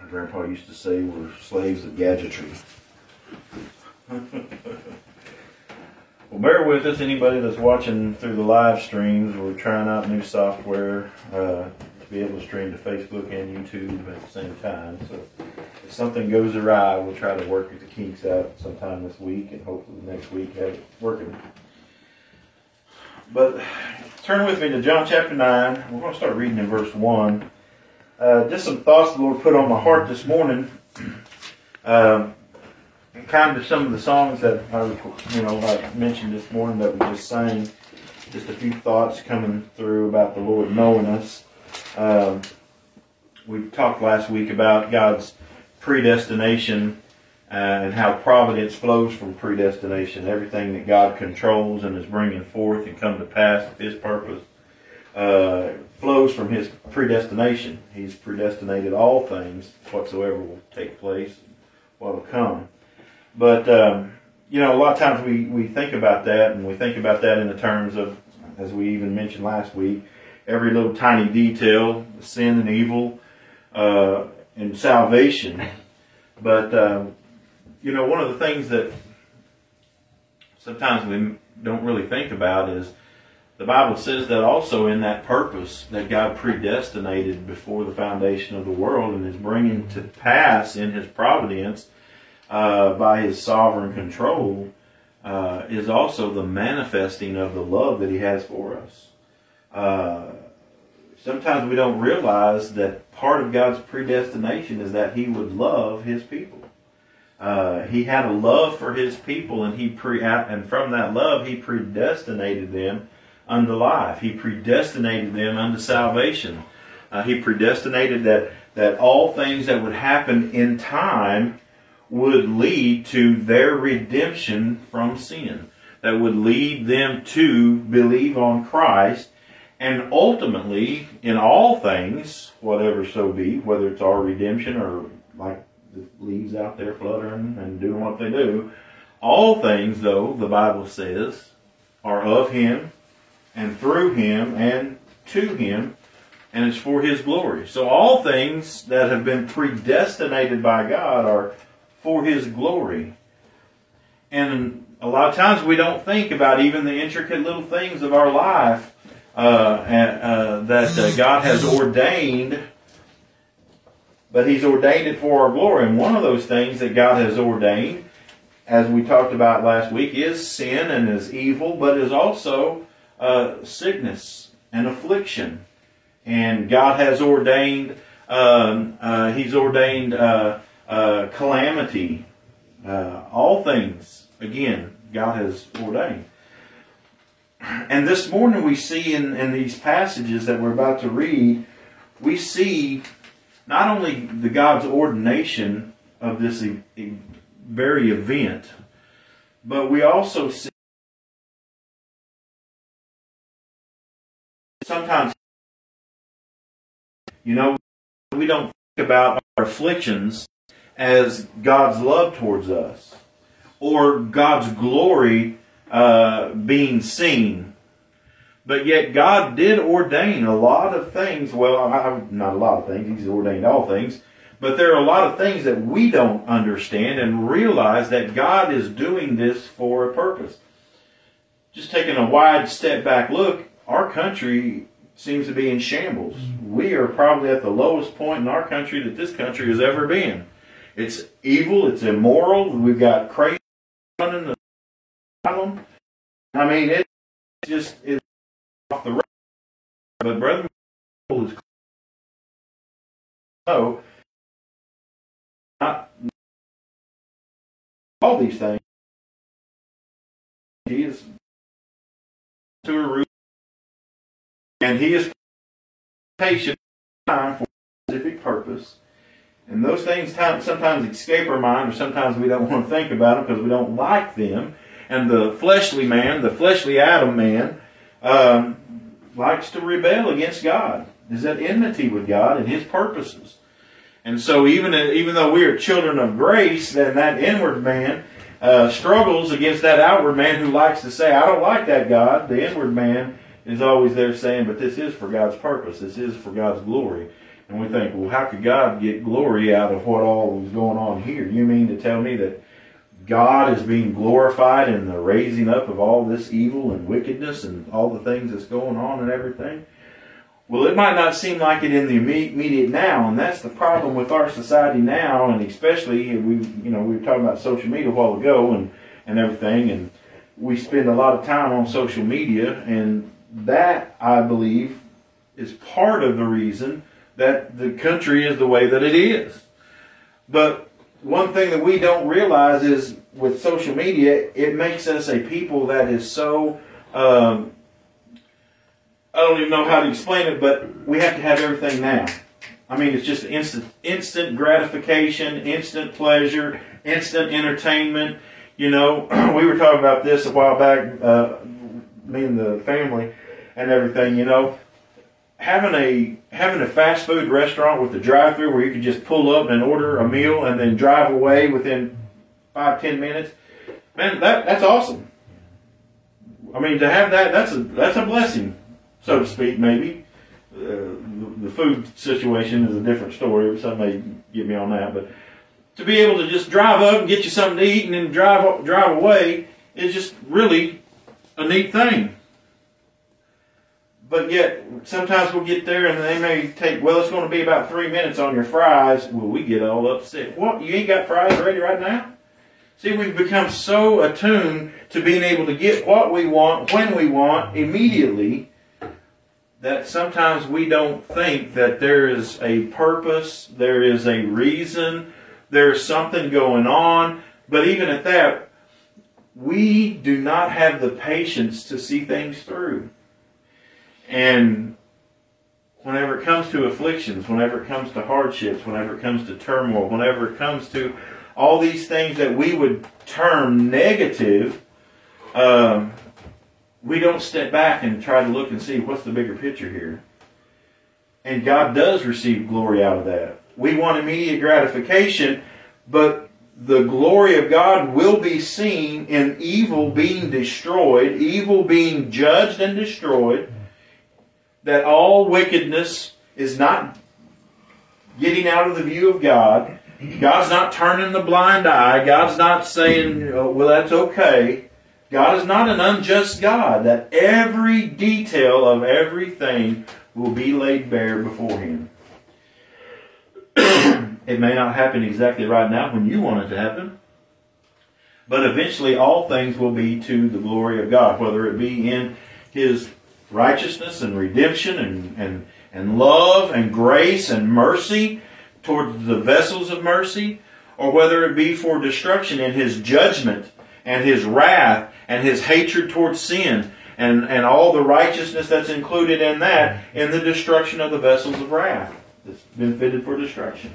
my grandpa used to say, we're slaves of gadgetry. well, bear with us, anybody that's watching through the live streams. We're trying out new software uh, to be able to stream to Facebook and YouTube at the same time. So if something goes awry, we'll try to work the kinks out sometime this week and hopefully next week have it working. But turn with me to John chapter 9. We're going to start reading in verse 1. Uh, just some thoughts the Lord put on my heart this morning. Um, kind of some of the songs that I, you know, I mentioned this morning that we just sang. Just a few thoughts coming through about the Lord knowing us. Um, we talked last week about God's predestination uh, and how providence flows from predestination. Everything that God controls and is bringing forth and come to pass with His purpose uh, flows from His predestination. He's predestinated all things whatsoever will take place, what will come. But um, you know, a lot of times we we think about that, and we think about that in the terms of, as we even mentioned last week, every little tiny detail, sin and evil, uh, and salvation. But um, you know, one of the things that sometimes we don't really think about is the Bible says that also in that purpose that God predestinated before the foundation of the world and is bringing to pass in His providence uh, by His sovereign control uh, is also the manifesting of the love that He has for us. Uh, sometimes we don't realize that part of God's predestination is that He would love His people. Uh, he had a love for his people, and he pre and from that love he predestinated them unto life. He predestinated them unto salvation. Uh, he predestinated that that all things that would happen in time would lead to their redemption from sin. That would lead them to believe on Christ, and ultimately, in all things, whatever so be, whether it's our redemption or like the leaves out there fluttering and doing what they do. All things, though, the Bible says, are of Him and through Him and to Him, and it's for His glory. So all things that have been predestinated by God are for His glory. And a lot of times we don't think about even the intricate little things of our life uh, uh, that uh, God has ordained but He's ordained it for our glory. And one of those things that God has ordained, as we talked about last week, is sin and is evil, but is also uh, sickness and affliction. And God has ordained, um, uh, He's ordained uh, uh calamity. Uh, all things, again, God has ordained. And this morning we see in, in these passages that we're about to read, we see not only the God's ordination of this e- e- very event, but we also see sometimes, you know, we don't think about our afflictions as God's love towards us or God's glory uh, being seen but yet God did ordain a lot of things. Well, not a lot of things. He's ordained all things. But there are a lot of things that we don't understand and realize that God is doing this for a purpose. Just taking a wide step back look, our country seems to be in shambles. We are probably at the lowest point in our country that this country has ever been. It's evil, it's immoral, we've got crazy running the asylum. I mean, it's just, it, off the road. But Brother is so not all these things. Is to a root, and he is patient time for a specific purpose. And those things sometimes escape our mind, or sometimes we don't want to think about them because we don't like them. And the fleshly man, the fleshly Adam man, um, likes to rebel against God, is at enmity with God and His purposes. And so, even even though we are children of grace, then that inward man uh, struggles against that outward man who likes to say, "I don't like that God." The inward man is always there saying, "But this is for God's purpose. This is for God's glory." And we think, well, how could God get glory out of what all was going on here? You mean to tell me that God is being glorified in the raising up of all this evil and wickedness and all the things that's going on and everything? Well, it might not seem like it in the immediate now, and that's the problem with our society now, and especially we, you know, we were talking about social media a while ago and and everything, and we spend a lot of time on social media, and that I believe is part of the reason that the country is the way that it is. But one thing that we don't realize is with social media, it makes us a people that is so um, I don't even know how to explain it, but we have to have everything now. I mean, it's just instant, instant gratification, instant pleasure, instant entertainment. You know, we were talking about this a while back, uh, me and the family and everything. You know, having a having a fast food restaurant with a drive-through where you can just pull up and order a meal and then drive away within five ten minutes. Man, that that's awesome. I mean, to have that that's a that's a blessing so to speak, maybe. Uh, the food situation is a different story. Some may get me on that, but to be able to just drive up and get you something to eat and then drive drive away is just really a neat thing. But yet, sometimes we'll get there and they may take, well, it's going to be about three minutes on your fries. Well, we get all upset. What? You ain't got fries ready right now? See, we've become so attuned to being able to get what we want, when we want, immediately, that sometimes we don't think that there is a purpose, there is a reason, there's something going on. But even at that, we do not have the patience to see things through. And whenever it comes to afflictions, whenever it comes to hardships, whenever it comes to turmoil, whenever it comes to all these things that we would term negative, um, we don't step back and try to look and see what's the bigger picture here. And God does receive glory out of that. We want immediate gratification, but the glory of God will be seen in evil being destroyed, evil being judged and destroyed, that all wickedness is not getting out of the view of God. God's not turning the blind eye. God's not saying, oh, well, that's okay. God is not an unjust God, that every detail of everything will be laid bare before Him. it may not happen exactly right now when you want it to happen, but eventually all things will be to the glory of God, whether it be in His righteousness and redemption and, and, and love and grace and mercy towards the vessels of mercy, or whether it be for destruction in His judgment and His wrath and his hatred towards sin and, and all the righteousness that's included in that in the destruction of the vessels of wrath that's been fitted for destruction.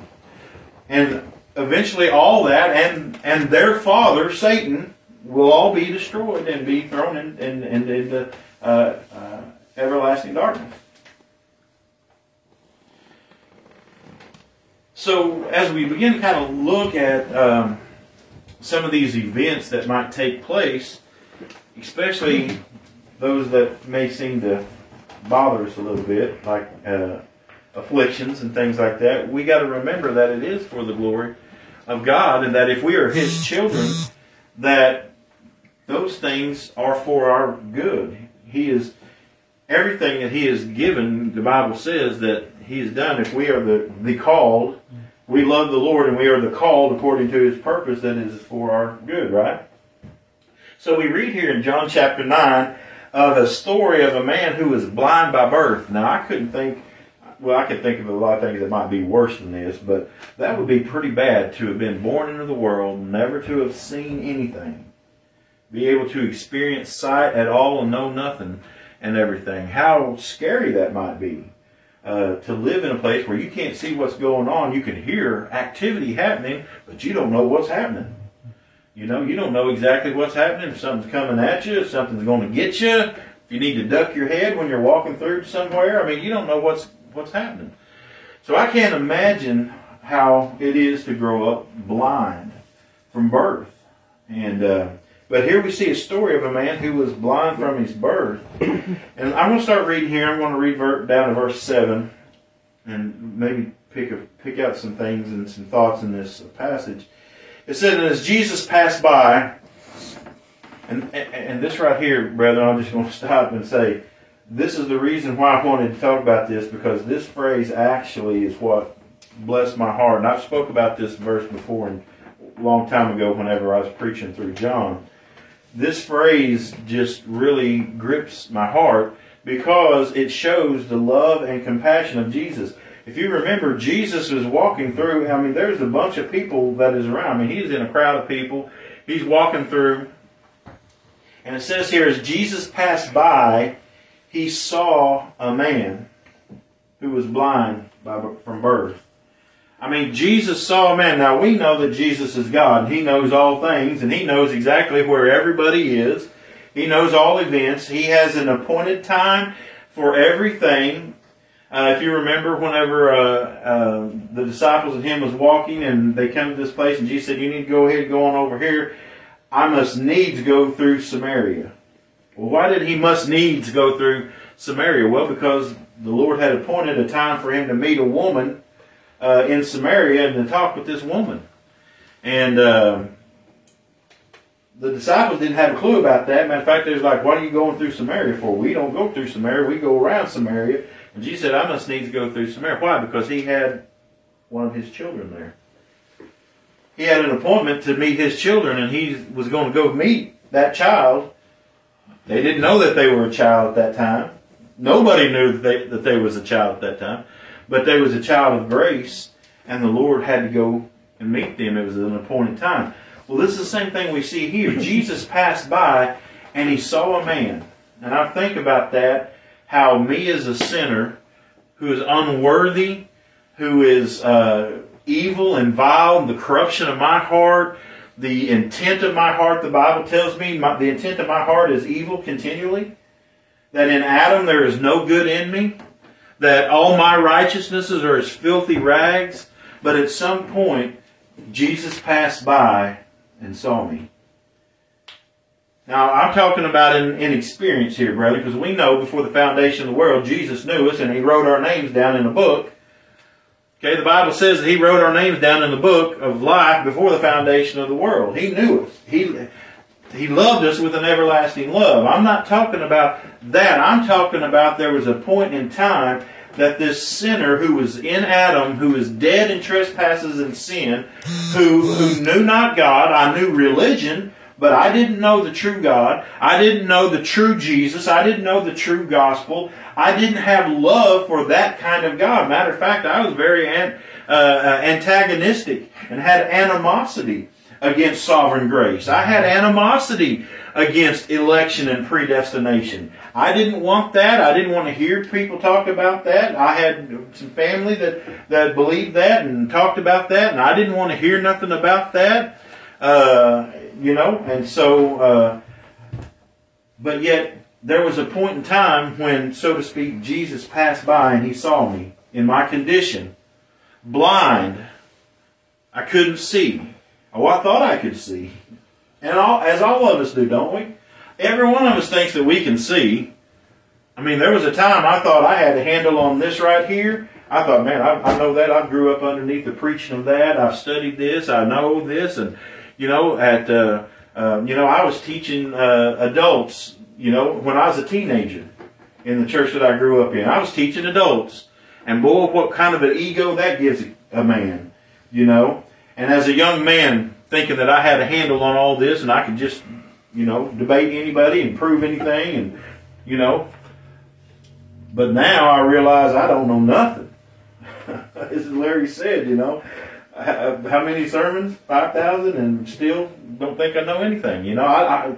And eventually all that and, and their father, Satan, will all be destroyed and be thrown in, in, in, into uh, uh, everlasting darkness. So as we begin to kind of look at um, some of these events that might take place, especially those that may seem to bother us a little bit, like uh, afflictions and things like that, we got to remember that it is for the glory of God, and that if we are His children, that those things are for our good. He is everything that He has given. The Bible says that He has done. If we are the the called, we love the Lord, and we are the called according to His purpose. That is for our good, right? So we read here in John chapter 9 of a story of a man who was blind by birth. Now, I couldn't think, well, I could think of a lot of things that might be worse than this, but that would be pretty bad to have been born into the world, never to have seen anything, be able to experience sight at all and know nothing and everything. How scary that might be. Uh, to live in a place where you can't see what's going on, you can hear activity happening, but you don't know what's happening. You know, you don't know exactly what's happening. If something's coming at you, if something's going to get you, if you need to duck your head when you're walking through somewhere. I mean, you don't know what's what's happening. So I can't imagine how it is to grow up blind from birth. And uh, but here we see a story of a man who was blind from his birth. And I'm going to start reading here. I'm going to read down to verse seven. and maybe pick a, pick out some things and some thoughts in this passage. It said, "And as Jesus passed by." And, and, and this right here, brethren, I'm just going to stop and say, this is the reason why I wanted to talk about this because this phrase actually is what blessed my heart. And I've spoke about this verse before and a long time ago whenever I was preaching through John. This phrase just really grips my heart because it shows the love and compassion of Jesus. If you remember, Jesus was walking through, I mean, there's a bunch of people that is around. I mean, he's in a crowd of people. He's walking through. And it says here, as Jesus passed by, he saw a man who was blind by, from birth. I mean, Jesus saw a man. Now, we know that Jesus is God. He knows all things, and He knows exactly where everybody is. He knows all events. He has an appointed time for everything. Uh, if you remember, whenever uh, uh, the disciples and him was walking, and they come to this place, and Jesus said, "You need to go ahead and go on over here. I must needs go through Samaria." Well, why did he must needs go through Samaria? Well, because the Lord had appointed a time for him to meet a woman uh, in Samaria and to talk with this woman. And uh, the disciples didn't have a clue about that. Matter of fact, they was like, "What are you going through Samaria for? We don't go through Samaria. We go around Samaria." And Jesus said, "I must needs go through Samaria." Why? Because he had one of his children there. He had an appointment to meet his children, and he was going to go meet that child they didn't know that they were a child at that time. Nobody knew that they, that they was a child at that time. But they was a child of grace, and the Lord had to go and meet them. It was an appointed time. Well, this is the same thing we see here. Jesus passed by, and he saw a man. And I think about that, how me as a sinner, who is unworthy, who is uh, evil and vile, the corruption of my heart, the intent of my heart, the Bible tells me, my, the intent of my heart is evil continually. That in Adam there is no good in me. That all my righteousnesses are as filthy rags. But at some point, Jesus passed by and saw me. Now, I'm talking about in, in experience here, brother, because we know before the foundation of the world, Jesus knew us and He wrote our names down in a book. Okay, the Bible says that He wrote our names down in the book of life before the foundation of the world. He knew us. He, he loved us with an everlasting love. I'm not talking about that. I'm talking about there was a point in time that this sinner who was in Adam, who was dead in trespasses and sin, who, who knew not God, I knew religion, but I didn't know the true God. I didn't know the true Jesus. I didn't know the true gospel. I didn't have love for that kind of God. Matter of fact, I was very an, uh, uh, antagonistic and had animosity against sovereign grace. I had animosity against election and predestination. I didn't want that. I didn't want to hear people talk about that. I had some family that, that believed that and talked about that, and I didn't want to hear nothing about that. Uh, you know, and so, uh, but yet there was a point in time when, so to speak, Jesus passed by and he saw me in my condition, blind. I couldn't see. Oh, I thought I could see. And all, as all of us do, don't we? Every one of us thinks that we can see. I mean, there was a time I thought I had a handle on this right here. I thought, man, I, I know that. I grew up underneath the preaching of that. I've studied this. I know this. And you know, at uh, uh, you know, I was teaching uh, adults. You know, when I was a teenager in the church that I grew up in, I was teaching adults, and boy, what kind of an ego that gives a man. You know, and as a young man, thinking that I had a handle on all this and I could just, you know, debate anybody and prove anything, and you know. But now I realize I don't know nothing. As Larry said, you know, how many sermons? Five thousand, and still don't think I know anything. You know, I, I,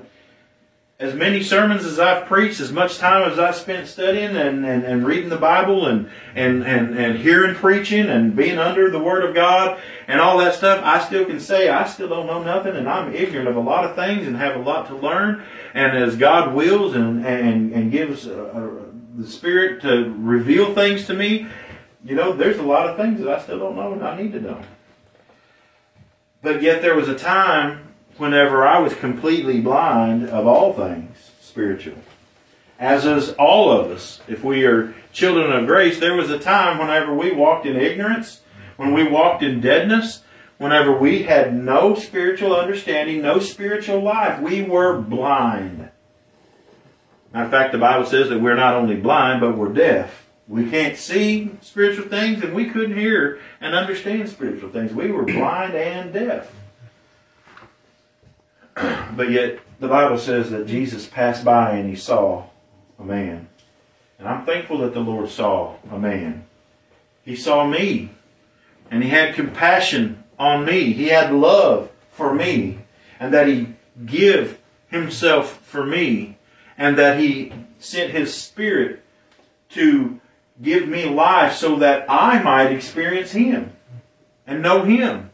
as many sermons as I've preached, as much time as I spent studying and, and, and reading the Bible and, and, and, and hearing preaching and being under the Word of God and all that stuff, I still can say I still don't know nothing and I'm ignorant of a lot of things and have a lot to learn. And as God wills and, and, and gives uh, uh the Spirit to reveal things to me, you know, there's a lot of things that I still don't know and I need to know. But yet there was a time whenever I was completely blind of all things spiritual. as is all of us. If we are children of grace, there was a time whenever we walked in ignorance, when we walked in deadness, whenever we had no spiritual understanding, no spiritual life. We were blind. Matter of fact, the Bible says that we're not only blind, but we're deaf. We can't see spiritual things, and we couldn't hear and understand spiritual things. We were blind and deaf. But yet, the Bible says that Jesus passed by and he saw a man. And I'm thankful that the Lord saw a man. He saw me. And he had compassion on me. He had love for me. And that he give himself for me. And that he sent his spirit to give me life so that I might experience him and know him.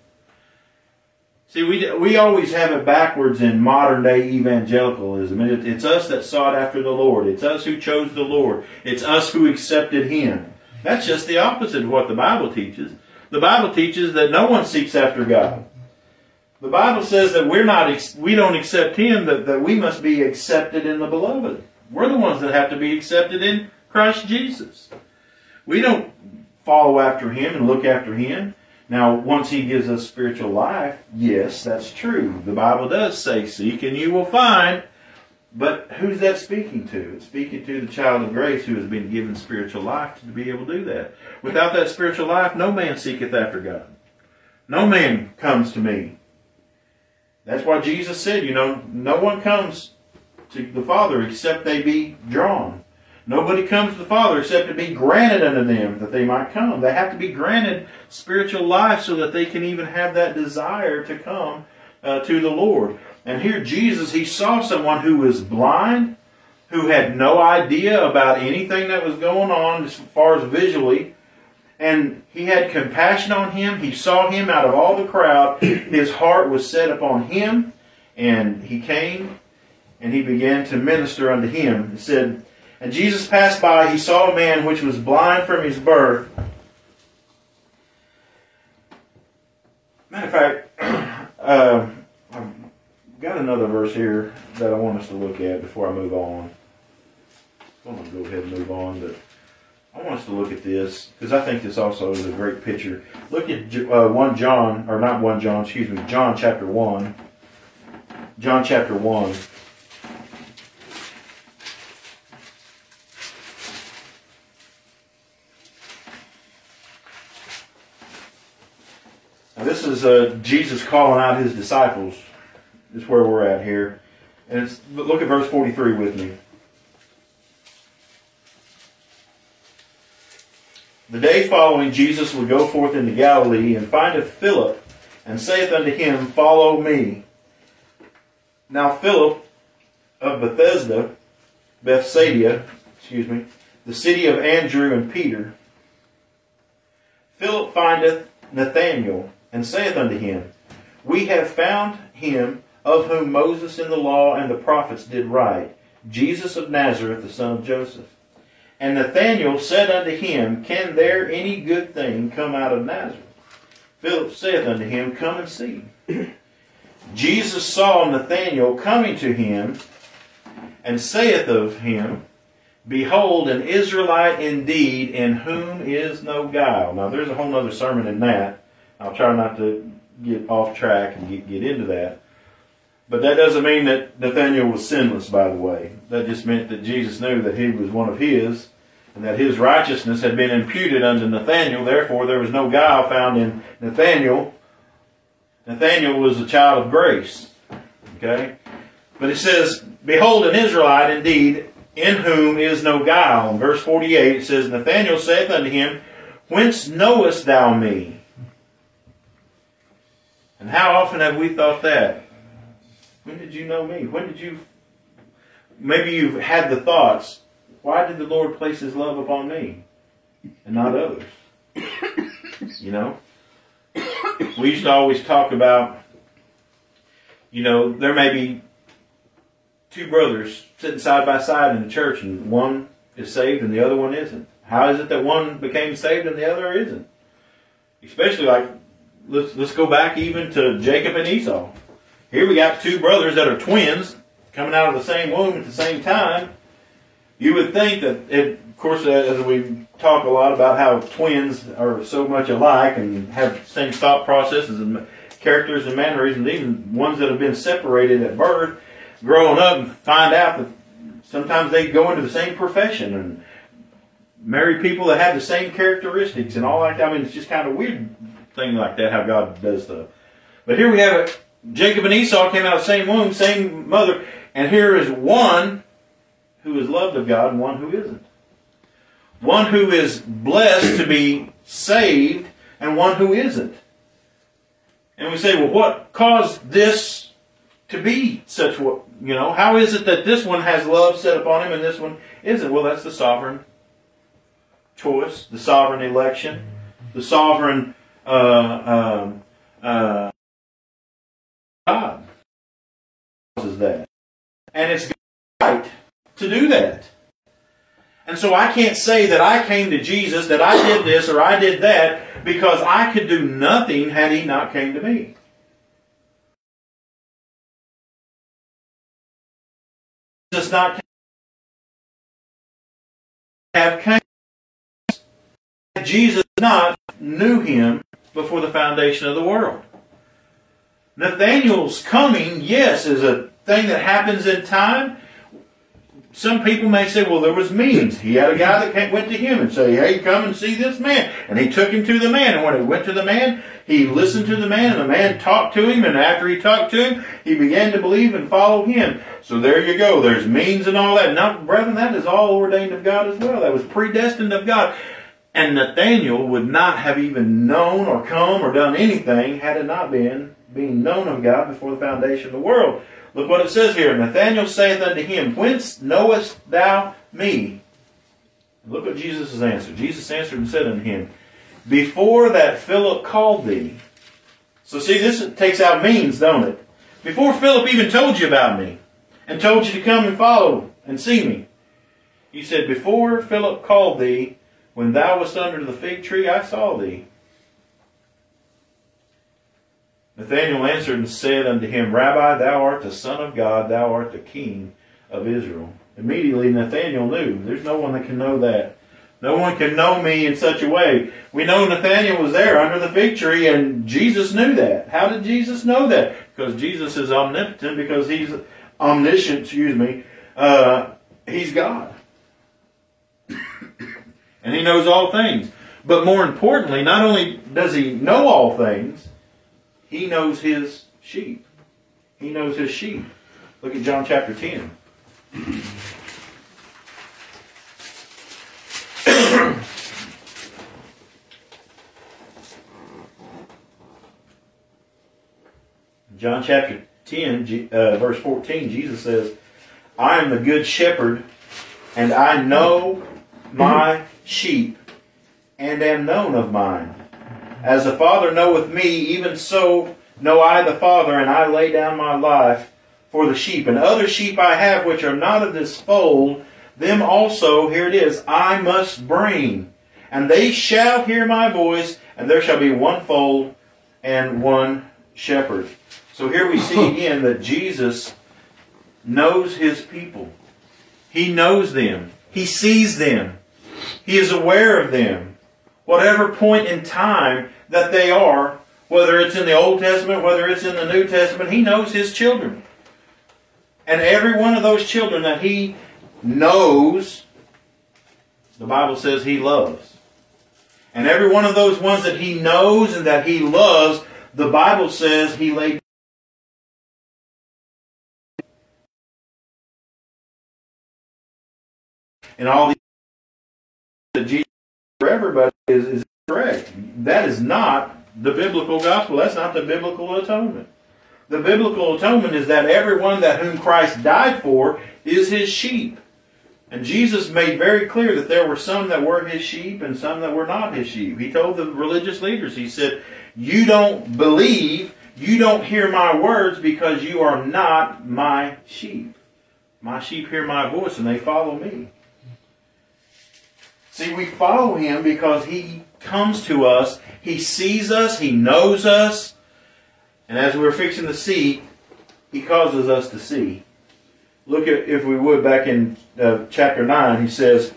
See, we, we always have it backwards in modern day evangelicalism. It, it's us that sought after the Lord. It's us who chose the Lord. It's us who accepted Him. That's just the opposite of what the Bible teaches. The Bible teaches that no one seeks after God. The Bible says that we're not, we don't accept Him, that, that we must be accepted in the Beloved. We're the ones that have to be accepted in Christ Jesus. We don't follow after Him and look after Him. Now, once He gives us spiritual life, yes, that's true. The Bible does say, Seek and you will find. But who's that speaking to? It's speaking to the child of grace who has been given spiritual life to be able to do that. Without that spiritual life, no man seeketh after God. No man comes to me. That's why Jesus said, you know, no one comes to the Father except they be drawn. Nobody comes to the Father except to be granted unto them that they might come. They have to be granted spiritual life so that they can even have that desire to come uh, to the Lord. And here Jesus, he saw someone who was blind, who had no idea about anything that was going on as far as visually. And he had compassion on him. He saw him out of all the crowd. His heart was set upon him. And he came and he began to minister unto him. He said, and Jesus passed by, he saw a man which was blind from his birth. Matter of fact, uh, I've got another verse here that I want us to look at before I move on. I'm going to go ahead and move on, but I want us to look at this because I think this also is a great picture. Look at uh, 1 John, or not 1 John, excuse me, John chapter 1. John chapter 1. This is uh, Jesus calling out his disciples. Is where we're at here. And it's, look at verse 43 with me. The day following, Jesus would go forth into Galilee and findeth Philip and saith unto him, Follow me. Now Philip of Bethesda, Bethsaida, excuse me, the city of Andrew and Peter, Philip findeth Nathanael and saith unto him, We have found him of whom Moses in the law and the prophets did write, Jesus of Nazareth, the son of Joseph. And Nathanael said unto him, Can there any good thing come out of Nazareth? Philip saith unto him, Come and see. Jesus saw Nathanael coming to him, and saith of him, Behold, an Israelite indeed, in whom is no guile. Now, there's a whole other sermon in that. I'll try not to get off track and get, get into that. But that doesn't mean that Nathaniel was sinless, by the way. That just meant that Jesus knew that he was one of his and that his righteousness had been imputed unto Nathaniel. Therefore, there was no guile found in Nathaniel. Nathaniel was a child of grace. Okay? But it says, Behold, an Israelite indeed, in whom is no guile. In verse 48, it says, Nathanael saith unto him, Whence knowest thou me? And how often have we thought that? When did you know me? When did you? Maybe you've had the thoughts. Why did the Lord place His love upon me and not others? You know, we used to always talk about. You know, there may be two brothers sitting side by side in the church, and one is saved and the other one isn't. How is it that one became saved and the other isn't? Especially like let's let's go back even to Jacob and Esau. Here we got two brothers that are twins coming out of the same womb at the same time. You would think that, it, of course, uh, as we talk a lot about how twins are so much alike and have the same thought processes and characters and mannerisms, even ones that have been separated at birth, growing up and find out that sometimes they go into the same profession and marry people that have the same characteristics and all that. I mean, it's just kind of weird thing like that, how God does stuff. But here we have it. Jacob and Esau came out of the same womb, same mother, and here is one who is loved of God and one who isn't. One who is blessed to be saved and one who isn't. And we say, well, what caused this to be such what, you know, how is it that this one has love set upon him and this one isn't? Well, that's the sovereign choice, the sovereign election, the sovereign uh, um, uh, God causes that. And it's right to do that. And so I can't say that I came to Jesus, that I did this or I did that, because I could do nothing had he not came to me. Jesus not have came. Jesus not knew him before the foundation of the world. Nathaniel's coming, yes, is a thing that happens in time. Some people may say, well, there was means. He had a guy that went to him and say, hey, come and see this man. And he took him to the man. And when he went to the man, he listened to the man and the man talked to him. And after he talked to him, he began to believe and follow him. So there you go. There's means and all that. Now, brethren, that is all ordained of God as well. That was predestined of God. And Nathaniel would not have even known or come or done anything had it not been being known of God before the foundation of the world. Look what it says here. Nathanael saith unto him, Whence knowest thou me? Look what Jesus' answer. Jesus answered and said unto him, Before that Philip called thee. So see, this takes out means, don't it? Before Philip even told you about me and told you to come and follow and see me. He said, Before Philip called thee, when thou wast under the fig tree, I saw thee. Nathanael answered and said unto him, Rabbi, thou art the Son of God, thou art the King of Israel. Immediately Nathanael knew. There's no one that can know that. No one can know me in such a way. We know Nathanael was there under the fig tree, and Jesus knew that. How did Jesus know that? Because Jesus is omnipotent, because he's omniscient, excuse me. Uh, he's God and he knows all things. But more importantly, not only does he know all things, he knows his sheep. He knows his sheep. Look at John chapter 10. John chapter 10, uh, verse 14, Jesus says, I am the good shepherd, and I know my sheep, and am known of mine. As the Father knoweth me, even so know I the Father, and I lay down my life for the sheep. And other sheep I have which are not of this fold, them also, here it is, I must bring. And they shall hear my voice, and there shall be one fold and one shepherd. So here we see again that Jesus knows his people. He knows them. He sees them. He is aware of them. Whatever point in time that they are, whether it's in the Old Testament, whether it's in the New Testament, He knows His children. And every one of those children that He knows, the Bible says He loves. And every one of those ones that He knows and that He loves, the Bible says He laid and all that Jesus for everybody is, is correct. That is not the biblical gospel. That's not the biblical atonement. The biblical atonement is that everyone that whom Christ died for is his sheep. And Jesus made very clear that there were some that were his sheep and some that were not his sheep. He told the religious leaders, he said, You don't believe, you don't hear my words because you are not my sheep. My sheep hear my voice and they follow me. See, we follow him because he comes to us, he sees us, he knows us, and as we're fixing to see, he causes us to see. look at, if we would, back in uh, chapter 9, he says,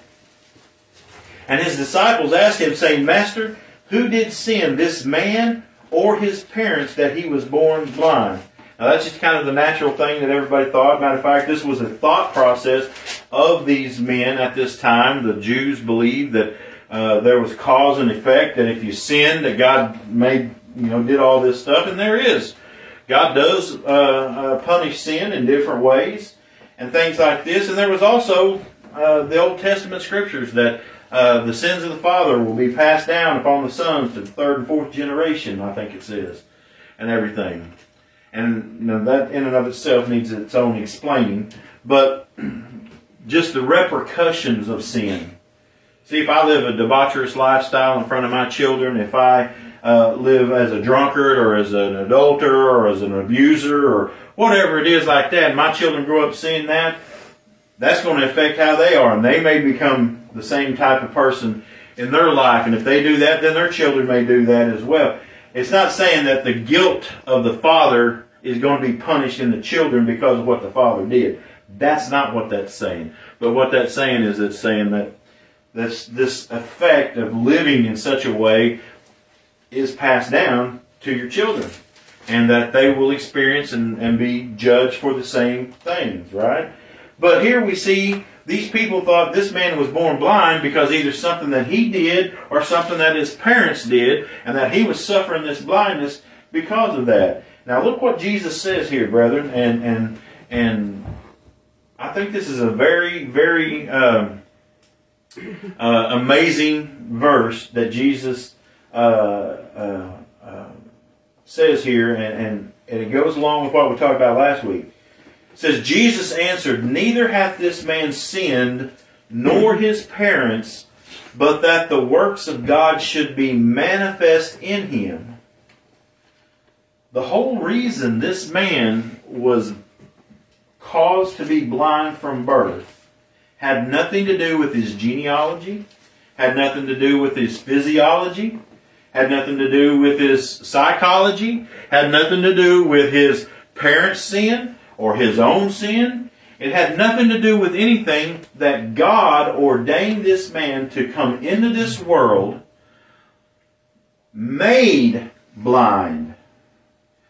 And his disciples asked him, saying, Master, who did sin, this man or his parents, that he was born blind? Now that's just kind of the natural thing that everybody thought. Matter of fact, this was a thought process of these men at this time. The Jews believed that uh, there was cause and effect, that if you sinned, that God made, you know, did all this stuff, and there is. God does uh, uh, punish sin in different ways and things like this. And there was also uh, the Old Testament scriptures that uh, the sins of the father will be passed down upon the sons to the third and fourth generation, I think it says, and everything. And that in and of itself needs its own explaining. But just the repercussions of sin. See, if I live a debaucherous lifestyle in front of my children, if I uh, live as a drunkard or as an adulterer or as an abuser or whatever it is like that, and my children grow up seeing that, that's going to affect how they are. And they may become the same type of person in their life. And if they do that, then their children may do that as well. It's not saying that the guilt of the father is going to be punished in the children because of what the father did. That's not what that's saying. But what that's saying is it's saying that this, this effect of living in such a way is passed down to your children. And that they will experience and, and be judged for the same things, right? But here we see these people thought this man was born blind because either something that he did or something that his parents did, and that he was suffering this blindness because of that. Now look what Jesus says here, brethren, and and and I think this is a very very um, uh, amazing verse that Jesus uh, uh, uh, says here, and, and and it goes along with what we talked about last week. It says Jesus answered, "Neither hath this man sinned, nor his parents." But that the works of God should be manifest in him. The whole reason this man was caused to be blind from birth had nothing to do with his genealogy, had nothing to do with his physiology, had nothing to do with his psychology, had nothing to do with his parents' sin or his own sin. It had nothing to do with anything that God ordained this man to come into this world made blind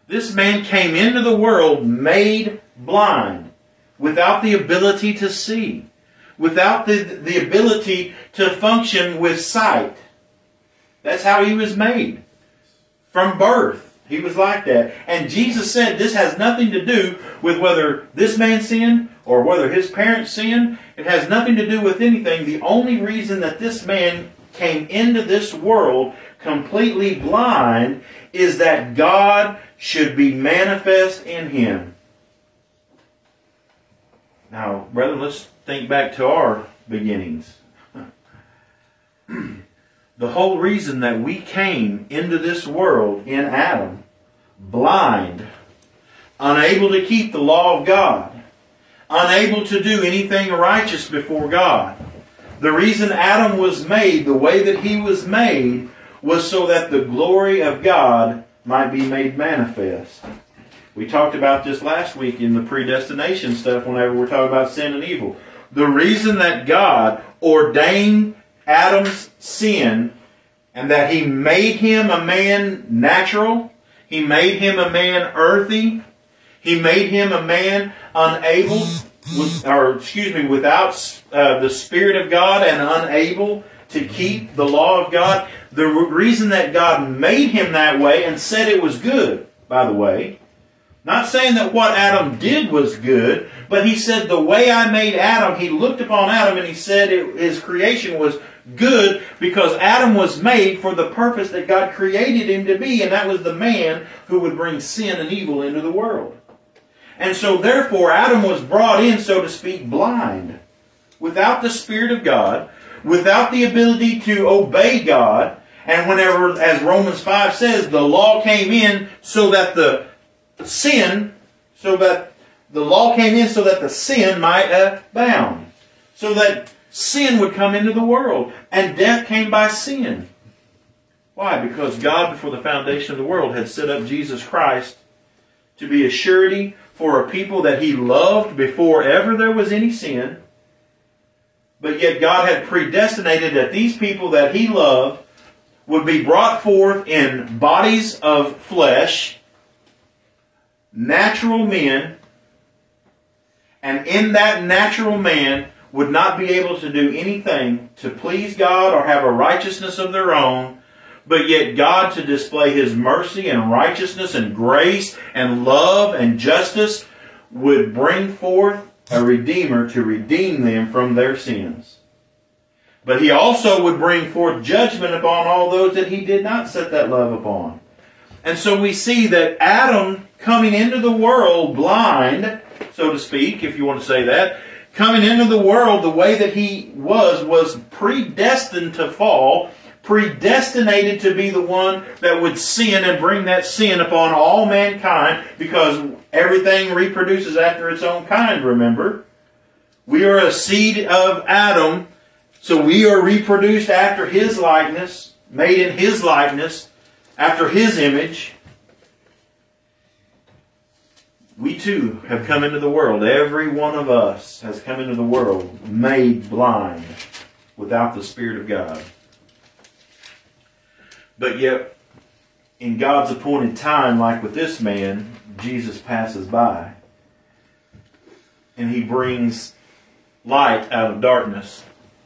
this man came into the world made blind, without the ability to see, without the, the ability to function with sight. That's how he was made. From birth, he was like that. And Jesus said this has nothing to do with whether this man sinned or whether his parents sinned. It has nothing to do with anything. The only reason that this man came into this world completely blind is that God should be manifest in him. Now, brethren, let's think back to our beginnings. the whole reason that we came into this world in Adam, blind, unable to keep the law of God, unable to do anything righteous before God. The reason Adam was made the way that he was made was so that the glory of God might be made manifest. We talked about this last week in the predestination stuff whenever we're talking about sin and evil. The reason that God ordained Adam's sin and that he made him a man natural, he made him a man earthy, he made him a man unable, or excuse me, without uh, the Spirit of God and unable to keep the law of God. The reason that God made him that way and said it was good, by the way, not saying that what Adam did was good, but he said the way I made Adam, he looked upon Adam and he said it, his creation was good because Adam was made for the purpose that God created him to be, and that was the man who would bring sin and evil into the world. And so therefore Adam was brought in, so to speak, blind, without the Spirit of God, without the ability to obey God. And whenever, as Romans 5 says, the law came in so that the sin, so that the law came in so that the sin might abound. So that sin would come into the world. And death came by sin. Why? Because God, before the foundation of the world, had set up Jesus Christ to be a surety for a people that he loved before ever there was any sin. But yet God had predestinated that these people that he loved would be brought forth in bodies of flesh, natural men, and in that natural man would not be able to do anything to please God or have a righteousness of their own, but yet God to display His mercy and righteousness and grace and love and justice would bring forth a Redeemer to redeem them from their sins. But he also would bring forth judgment upon all those that he did not set that love upon. And so we see that Adam coming into the world blind, so to speak, if you want to say that, coming into the world the way that he was, was predestined to fall, predestinated to be the one that would sin and bring that sin upon all mankind because everything reproduces after its own kind, remember? We are a seed of Adam so we are reproduced after His likeness, made in His likeness, after His image. We too have come into the world. Every one of us has come into the world made blind without the Spirit of God. But yet, in God's appointed time, like with this man, Jesus passes by. And he brings light out of darkness.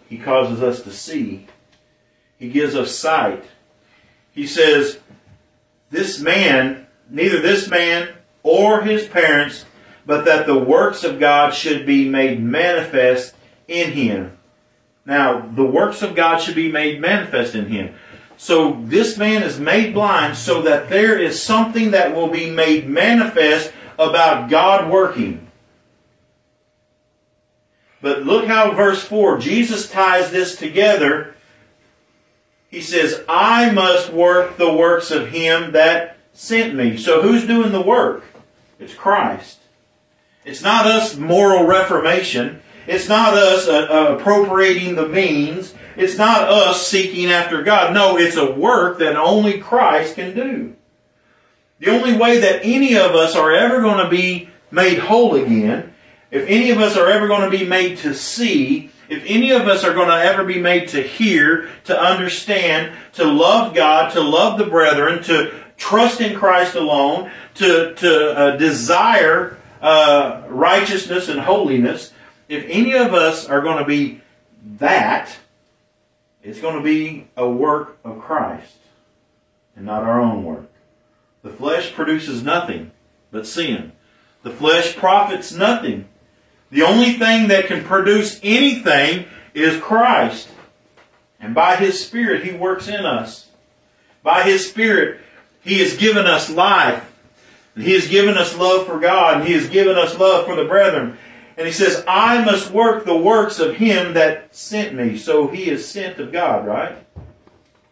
He causes us to see. He gives us sight. He says, This man, neither this man or his parents, but that the works of God should be made manifest in him. Now, the works of God should be made manifest in him. So this man is made blind so that there is something that will be made manifest about God working. But look how verse 4, Jesus ties this together. He says, I must work the works of him that sent me. So who's doing the work? It's Christ. It's not us moral reformation. It's not us uh, uh, appropriating the means. It's not us seeking after God. No, it's a work that only Christ can do. The only way that any of us are ever going to be made whole again if any of us are ever going to be made to see, if any of us are going to ever be made to hear, to understand, to love God, to love the brethren, to trust in Christ alone, to, to uh, desire uh, righteousness and holiness, if any of us are going to be that, it's going to be a work of Christ and not our own work. The flesh produces nothing but sin. The flesh profits nothing the only thing that can produce anything is Christ. And by His Spirit, He works in us. By His Spirit, He has given us life. He has given us love for God. And he has given us love for the brethren. And He says, I must work the works of Him that sent me. So He is sent of God, right?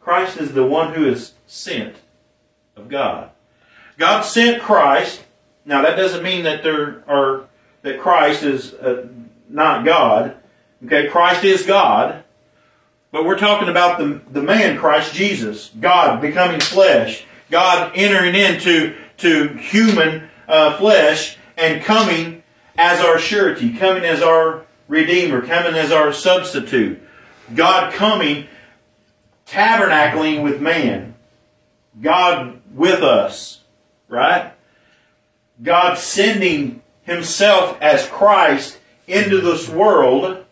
Christ is the one who is sent of God. God sent Christ. Now, that doesn't mean that there are that Christ is uh, not God. Okay, Christ is God. But we're talking about the, the man, Christ Jesus, God becoming flesh, God entering into to human uh, flesh and coming as our surety, coming as our Redeemer, coming as our substitute. God coming, tabernacling with man. God with us, right? God sending himself as Christ into this world.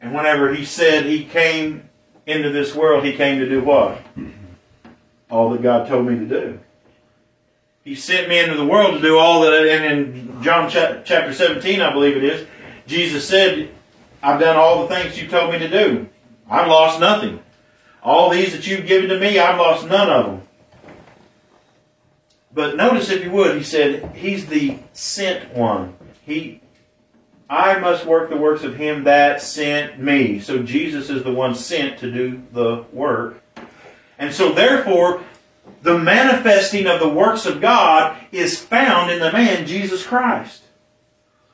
And whenever he said he came into this world, he came to do what? All that God told me to do. He sent me into the world to do all that, and in John chapter 17, I believe it is, Jesus said, I've done all the things you told me to do. I've lost nothing. All these that you've given to me, I've lost none of them. But notice, if you would, he said, He's the sent one. He, I must work the works of Him that sent me. So Jesus is the one sent to do the work. And so, therefore, the manifesting of the works of God is found in the man Jesus Christ.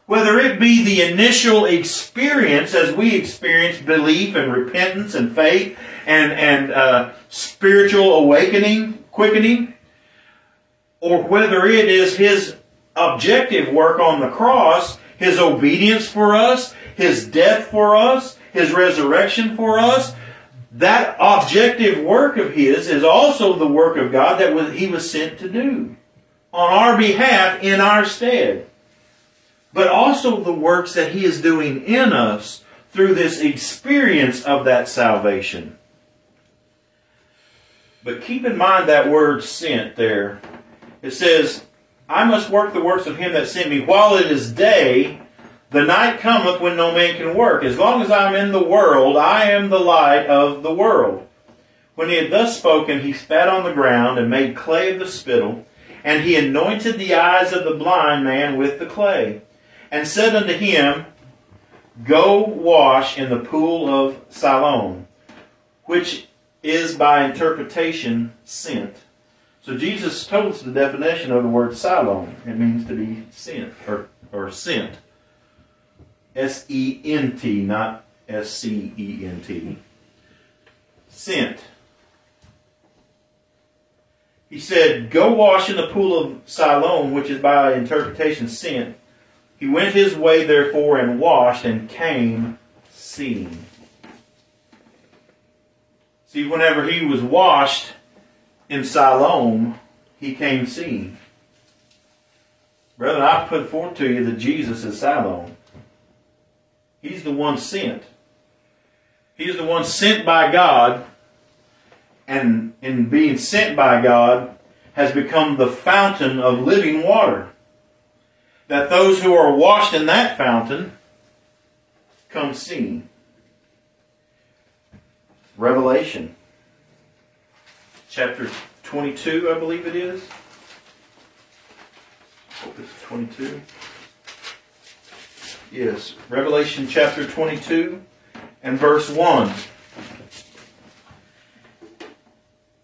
Whether it be the initial experience as we experience belief and repentance and faith and, and uh, spiritual awakening, quickening, or whether it is his objective work on the cross, his obedience for us, his death for us, his resurrection for us, that objective work of his is also the work of God that he was sent to do on our behalf in our stead. But also the works that he is doing in us through this experience of that salvation. But keep in mind that word sent there. It says, I must work the works of him that sent me while it is day. The night cometh when no man can work. As long as I'm in the world, I am the light of the world. When he had thus spoken, he spat on the ground and made clay of the spittle, and he anointed the eyes of the blind man with the clay, and said unto him, Go wash in the pool of Siloam, which is by interpretation sent. So Jesus told us the definition of the word Siloam. It means to be sent or, or sent. S E N T, not S C E N T. Sent. He said, Go wash in the pool of Siloam, which is by interpretation sent. He went his way, therefore, and washed, and came seeing. See, whenever he was washed in Siloam, he came seeing. Brethren, I put forth to you that Jesus is Siloam. He's the one sent. He's the one sent by God, and in being sent by God, has become the fountain of living water. That those who are washed in that fountain come seeing. Revelation chapter 22, I believe it is. Hope it's 22. Yes, Revelation chapter 22 and verse 1.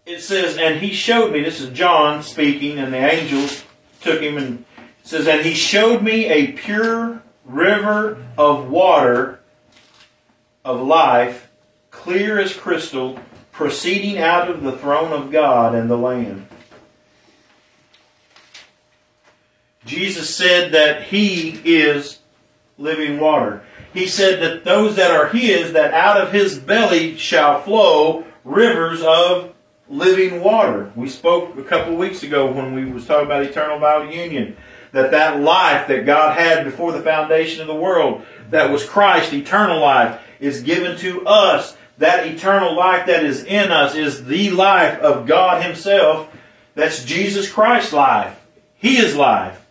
It says, And he showed me, this is John speaking, and the angels took him and says, And he showed me a pure river of water of life clear as crystal, proceeding out of the throne of God and the Lamb. Jesus said that He is living water. He said that those that are His, that out of His belly shall flow rivers of living water. We spoke a couple weeks ago when we was talking about eternal vow union that that life that God had before the foundation of the world, that was Christ, eternal life, is given to us that eternal life that is in us is the life of God Himself. That's Jesus Christ's life. He is life.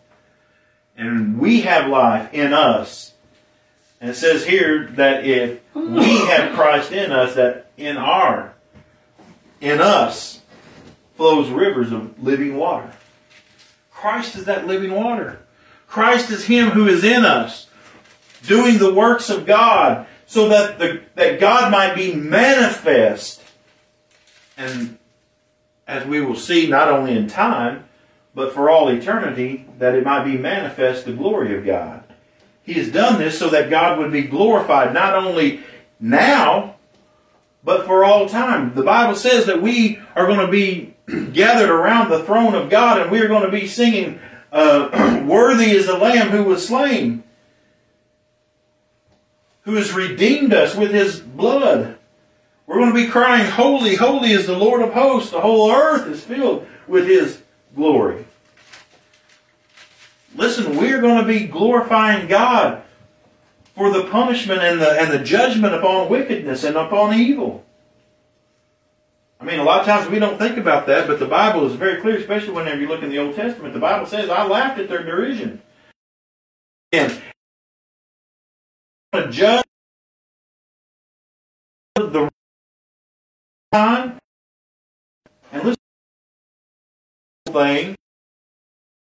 And we have life in us. And it says here that if we have Christ in us, that in our, in us, flows rivers of living water. Christ is that living water. Christ is Him who is in us, doing the works of God so that, the, that God might be manifest. And as we will see, not only in time, but for all eternity, that it might be manifest the glory of God. He has done this so that God would be glorified not only now, but for all time. The Bible says that we are going to be gathered around the throne of God and we are going to be singing, uh, Worthy is the Lamb who was slain who has redeemed us with his blood. We're going to be crying, Holy, holy is the Lord of hosts. The whole earth is filled with his glory. Listen, we're going to be glorifying God for the punishment and the, and the judgment upon wickedness and upon evil. I mean, a lot of times we don't think about that, but the Bible is very clear, especially whenever you look in the Old Testament. The Bible says, I laughed at their derision. And judge the time thing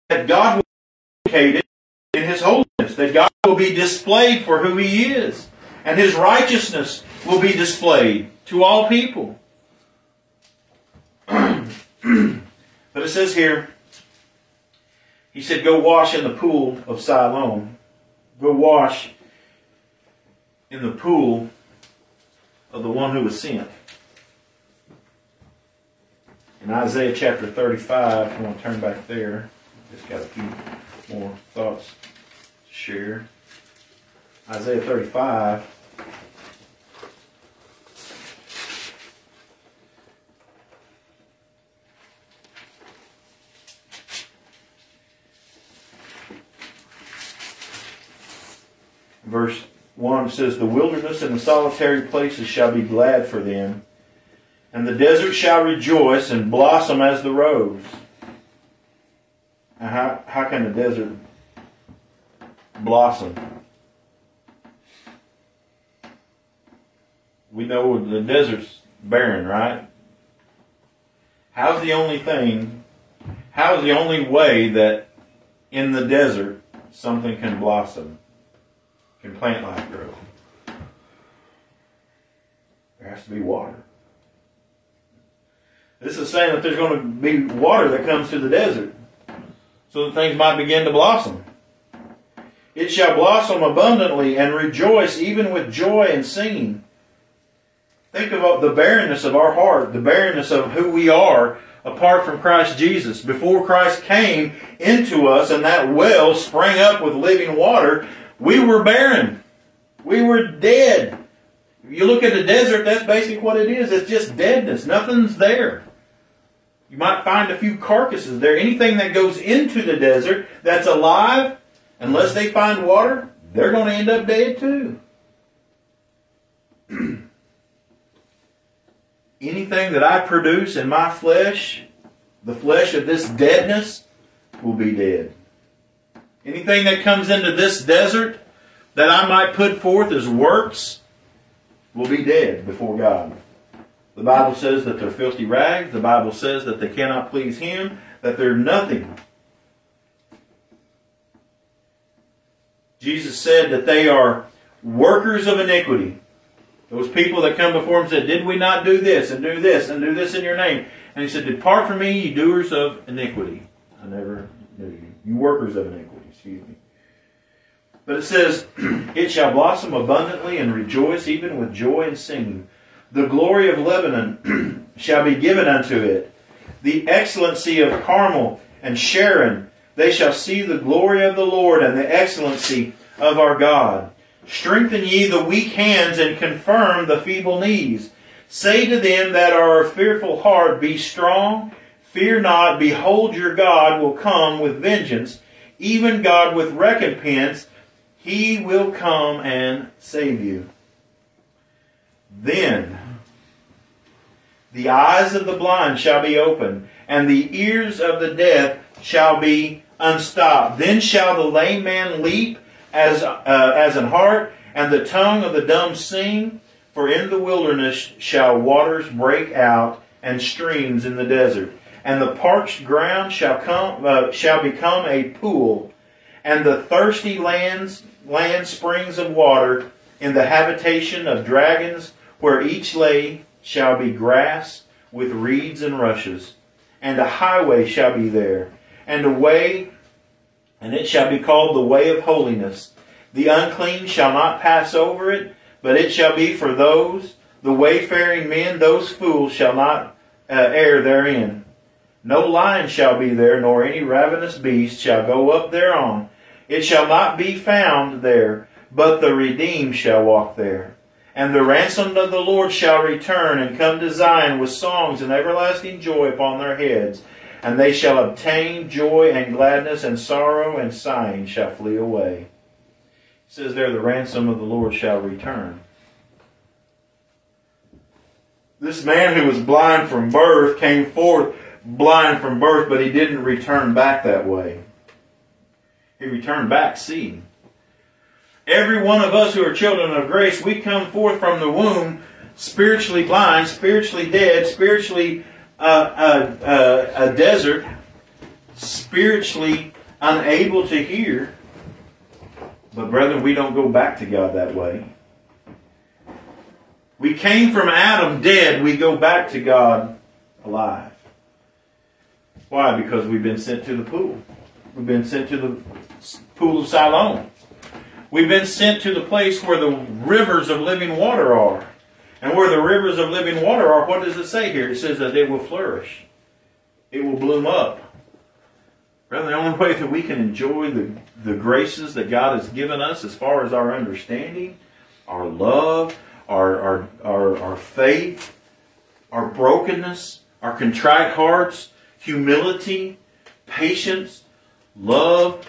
that God will be indicated in His holiness, that God will be displayed for who He is, and His righteousness will be displayed to all people. but it says here, He said, Go wash in the pool of Siloam. Go wash in the pool of the one who was sent. In Isaiah chapter 35, if you want to turn back there, just got a few more thoughts to share. Isaiah 35. Verse 1 says, The wilderness and the solitary places shall be glad for them, and the desert shall rejoice and blossom as the rose. Now, how, how can the desert blossom? We know the desert's barren, right? How's the only thing, how's the only way that in the desert something can blossom? Can plant life grow? There has to be water. This is saying that there's going to be water that comes to the desert so that things might begin to blossom. It shall blossom abundantly and rejoice even with joy and singing. Think of the barrenness of our heart, the barrenness of who we are apart from Christ Jesus. Before Christ came into us and that well sprang up with living water, we were barren. We were dead. If you look at the desert, that's basically what it is. It's just deadness. Nothing's there. You might find a few carcasses there. Anything that goes into the desert that's alive, unless they find water, they're going to end up dead too. Anything that I produce in my flesh, the flesh of this deadness, will be dead. Anything that comes into this desert that I might put forth as works will be dead before God. The Bible says that they're filthy rags. The Bible says that they cannot please Him, that they're nothing. Jesus said that they are workers of iniquity. Those people that come before Him said, Did we not do this and do this and do this in your name? And He said, Depart from me, ye doers of iniquity. I never knew you. You workers of iniquity excuse me. But it says, It shall blossom abundantly and rejoice even with joy and singing. The glory of Lebanon shall be given unto it. The excellency of Carmel and Sharon, they shall see the glory of the Lord and the excellency of our God. Strengthen ye the weak hands and confirm the feeble knees. Say to them that are of fearful heart, Be strong, fear not, behold your God will come with vengeance even God with recompense, he will come and save you. Then the eyes of the blind shall be opened, and the ears of the deaf shall be unstopped. Then shall the lame man leap as, uh, as an hart, and the tongue of the dumb sing. For in the wilderness shall waters break out, and streams in the desert and the parched ground shall come uh, shall become a pool, and the thirsty lands land springs of water in the habitation of dragons, where each lay shall be grass with reeds and rushes, and a highway shall be there, and a way, and it shall be called the way of holiness. The unclean shall not pass over it, but it shall be for those the wayfaring men; those fools shall not uh, err therein. No lion shall be there, nor any ravenous beast shall go up thereon. It shall not be found there, but the redeemed shall walk there. And the ransomed of the Lord shall return and come to Zion with songs and everlasting joy upon their heads. And they shall obtain joy and gladness, and sorrow and sighing shall flee away. It says there, the ransom of the Lord shall return. This man who was blind from birth came forth blind from birth, but he didn't return back that way. He returned back seeing. Every one of us who are children of grace, we come forth from the womb spiritually blind, spiritually dead, spiritually uh, uh, uh, a desert, spiritually unable to hear. But, brethren, we don't go back to God that way. We came from Adam dead, we go back to God alive. Why? Because we've been sent to the pool. We've been sent to the pool of Siloam. We've been sent to the place where the rivers of living water are. And where the rivers of living water are, what does it say here? It says that they will flourish. it will bloom up. Brother, the only way that we can enjoy the, the graces that God has given us as far as our understanding, our love, our, our, our, our faith, our brokenness, our contrite hearts, humility, patience, love,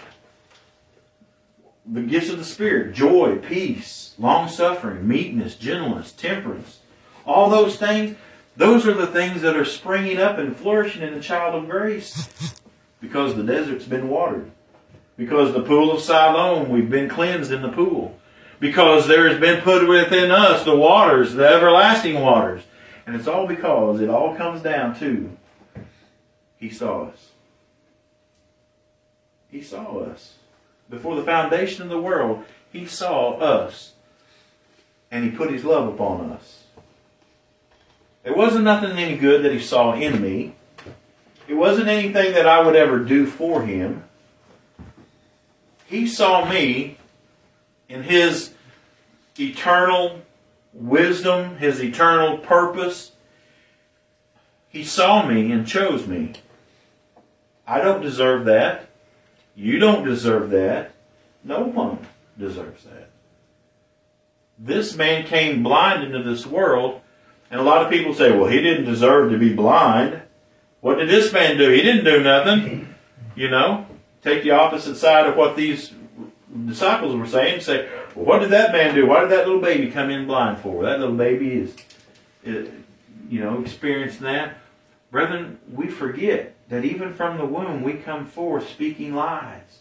the gifts of the Spirit, joy, peace, long suffering, meekness, gentleness, temperance, all those things, those are the things that are springing up and flourishing in the child of grace because the desert's been watered. Because the pool of Siloam, we've been cleansed in the pool. Because there has been put within us the waters, the everlasting waters. And it's all because it all comes down to He saw us. He saw us. Before the foundation of the world, He saw us. And He put His love upon us. There wasn't nothing any good that He saw in me. It wasn't anything that I would ever do for Him. He saw me in His eternal wisdom, His eternal purpose. He saw me and chose me. I don't deserve that. You don't deserve that. No one deserves that. This man came blind into this world, and a lot of people say, well, he didn't deserve to be blind. What did this man do? He didn't do nothing. You know, take the opposite side of what these disciples were saying say, well, what did that man do? Why did that little baby come in blind for? That little baby is, eh, you know, experiencing that. Brethren, we forget that even from the womb we come forth speaking lies.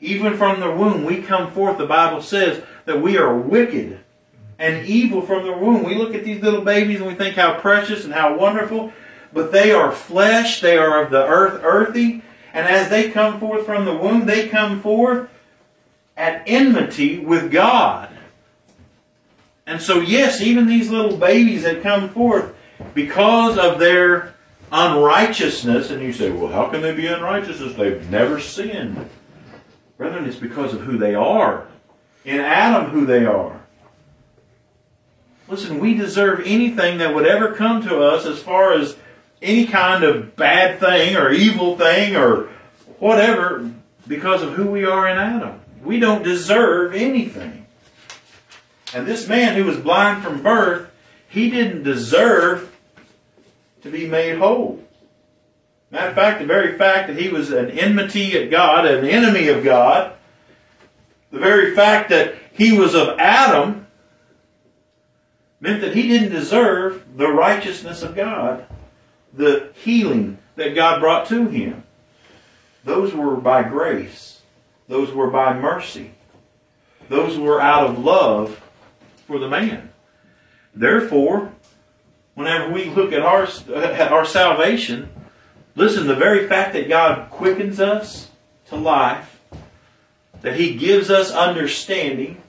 Even from the womb we come forth, the Bible says that we are wicked and evil from the womb. We look at these little babies and we think how precious and how wonderful, but they are flesh, they are of the earth, earthy, and as they come forth from the womb, they come forth at enmity with God. And so, yes, even these little babies that come forth, because of their unrighteousness, and you say, well, how can they be unrighteous? They've never sinned. Brethren, it's because of who they are. In Adam, who they are. Listen, we deserve anything that would ever come to us as far as any kind of bad thing or evil thing or whatever because of who we are in Adam. We don't deserve anything. And this man who was blind from birth, he didn't deserve to be made whole. Matter of fact, the very fact that he was an enmity at God, an enemy of God, the very fact that he was of Adam, meant that he didn't deserve the righteousness of God, the healing that God brought to him. Those were by grace. Those were by mercy. Those were out of love for the man. Therefore, whenever we look at our, at our salvation, listen, the very fact that God quickens us to life, that He gives us understanding,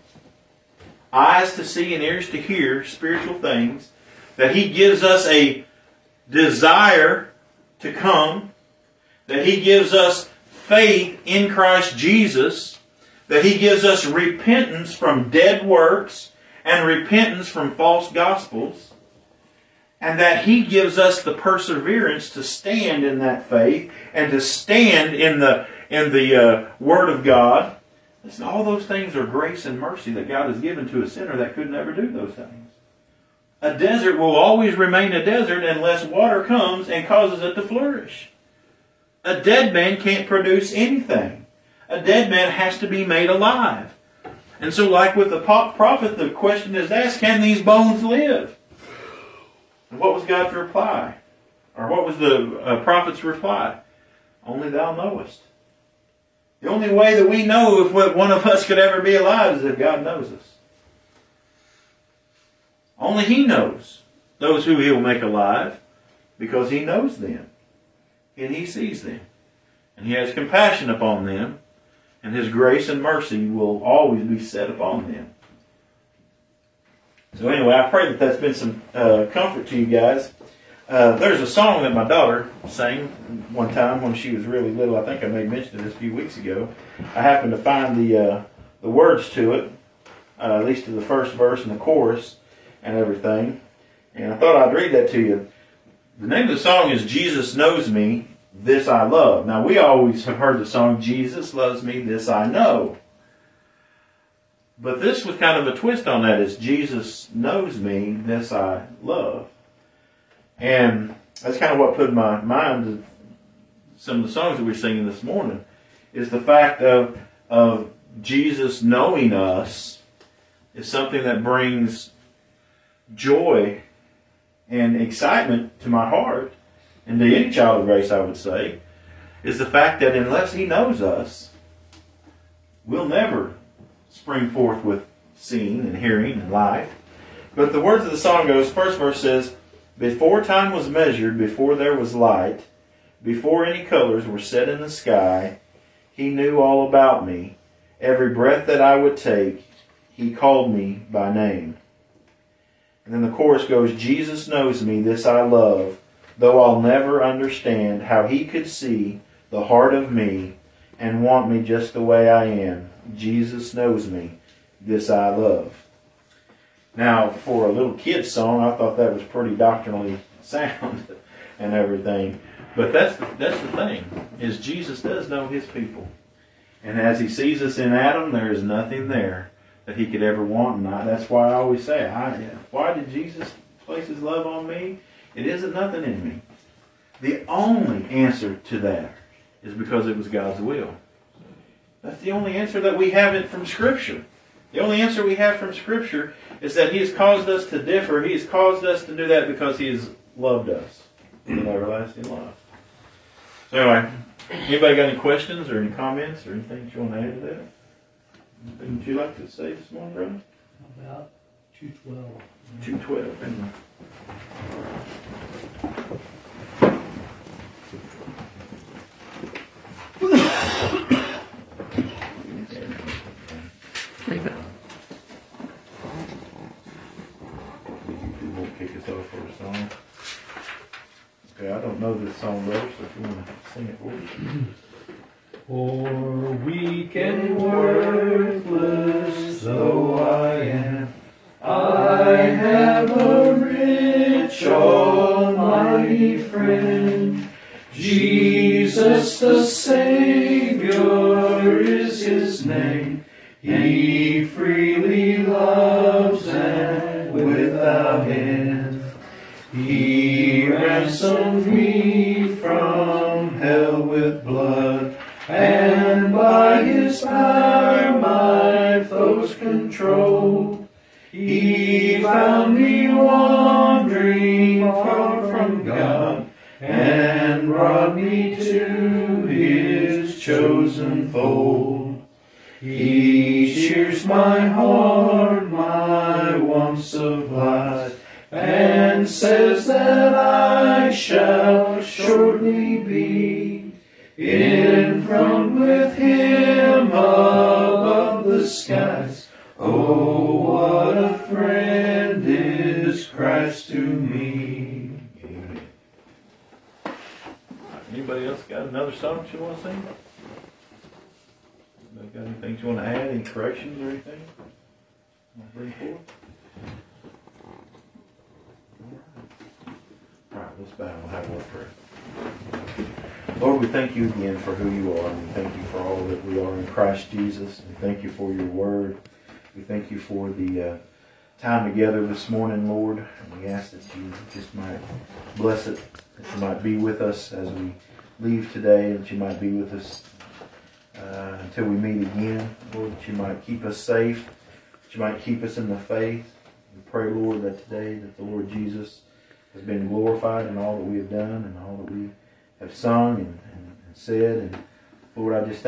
eyes to see and ears to hear spiritual things, that He gives us a desire to come, that He gives us faith in Christ Jesus, that He gives us repentance from dead works and repentance from false gospels, and that He gives us the perseverance to stand in that faith and to stand in the in the uh, Word of God. Listen, all those things are grace and mercy that God has given to a sinner that could never do those things. A desert will always remain a desert unless water comes and causes it to flourish. A dead man can't produce anything. A dead man has to be made alive. And so, like with the prophet, the question is asked can these bones live? And what was God's reply? Or what was the uh, prophet's reply? Only thou knowest. The only way that we know if one of us could ever be alive is if God knows us. Only He knows those who He will make alive because He knows them and He sees them. And He has compassion upon them, and His grace and mercy will always be set upon them. So, anyway, I pray that that's been some uh, comfort to you guys. Uh, there's a song that my daughter sang one time when she was really little. I think I made mention of this a few weeks ago. I happened to find the uh, the words to it, uh, at least to the first verse and the chorus and everything. And I thought I'd read that to you. the name of the song is Jesus Knows Me, This I Love. Now, we always have heard the song Jesus Loves Me, This I Know. But this was kind of a twist on that is Jesus knows me, this I love. And that's kind of what put my mind to some of the songs that we're singing this morning is the fact of of Jesus knowing us is something that brings joy and excitement to my heart and to any child of grace I would say is the fact that unless he knows us we'll never spring forth with seeing and hearing and life. But the words of the song goes, first verse says, Before time was measured, before there was light, before any colors were set in the sky, he knew all about me. Every breath that I would take, he called me by name. And then the chorus goes, Jesus knows me, this I love, though I'll never understand how he could see the heart of me and want me just the way I am. Jesus knows me, this I love. Now, for a little kid's song, I thought that was pretty doctrinally sound and everything. But that's the, that's the thing is Jesus does know His people, and as He sees us in Adam, there is nothing there that He could ever want. And I, that's why I always say, I, why did Jesus place His love on me? It isn't nothing in me. The only answer to that is because it was God's will. That's the only answer that we have it from Scripture. The only answer we have from Scripture is that He has caused us to differ. He has caused us to do that because He has loved us with everlasting love. So anyway, anybody got any questions or any comments or anything you want to add to that? Anything would you like to say this morning, brother? About two twelve. Two twelve. Leave it. You won't a song. Okay, I don't know this song, brother, so if you want to sing it for us. For weak and worthless though I am, I have a rich, almighty friend. Jesus the Savior is his name. He ransomed me from hell with blood, and by his power my foes controlled. He found me wandering far from God, and brought me to his chosen fold. He cheers my heart, my wants of life, and says that I shall shortly be in front with him above the skies. Oh, what a friend is Christ to me. Anybody else got another song you want to sing? Anybody got anything you want to add? Any corrections or anything? Bring forward? All right, let's bow and have word prayer. Lord, we thank you again for who you are, and we thank you for all that we are in Christ Jesus. And thank you for your word. We thank you for the uh, time together this morning, Lord. And we ask that you just might bless it, that you might be with us as we leave today, that you might be with us uh, until we meet again. Lord, that you might keep us safe, that you might keep us in the faith. We pray, Lord, that today that the Lord Jesus has been glorified in all that we have done and all that we have sung and, and, and said. And Lord, I just thank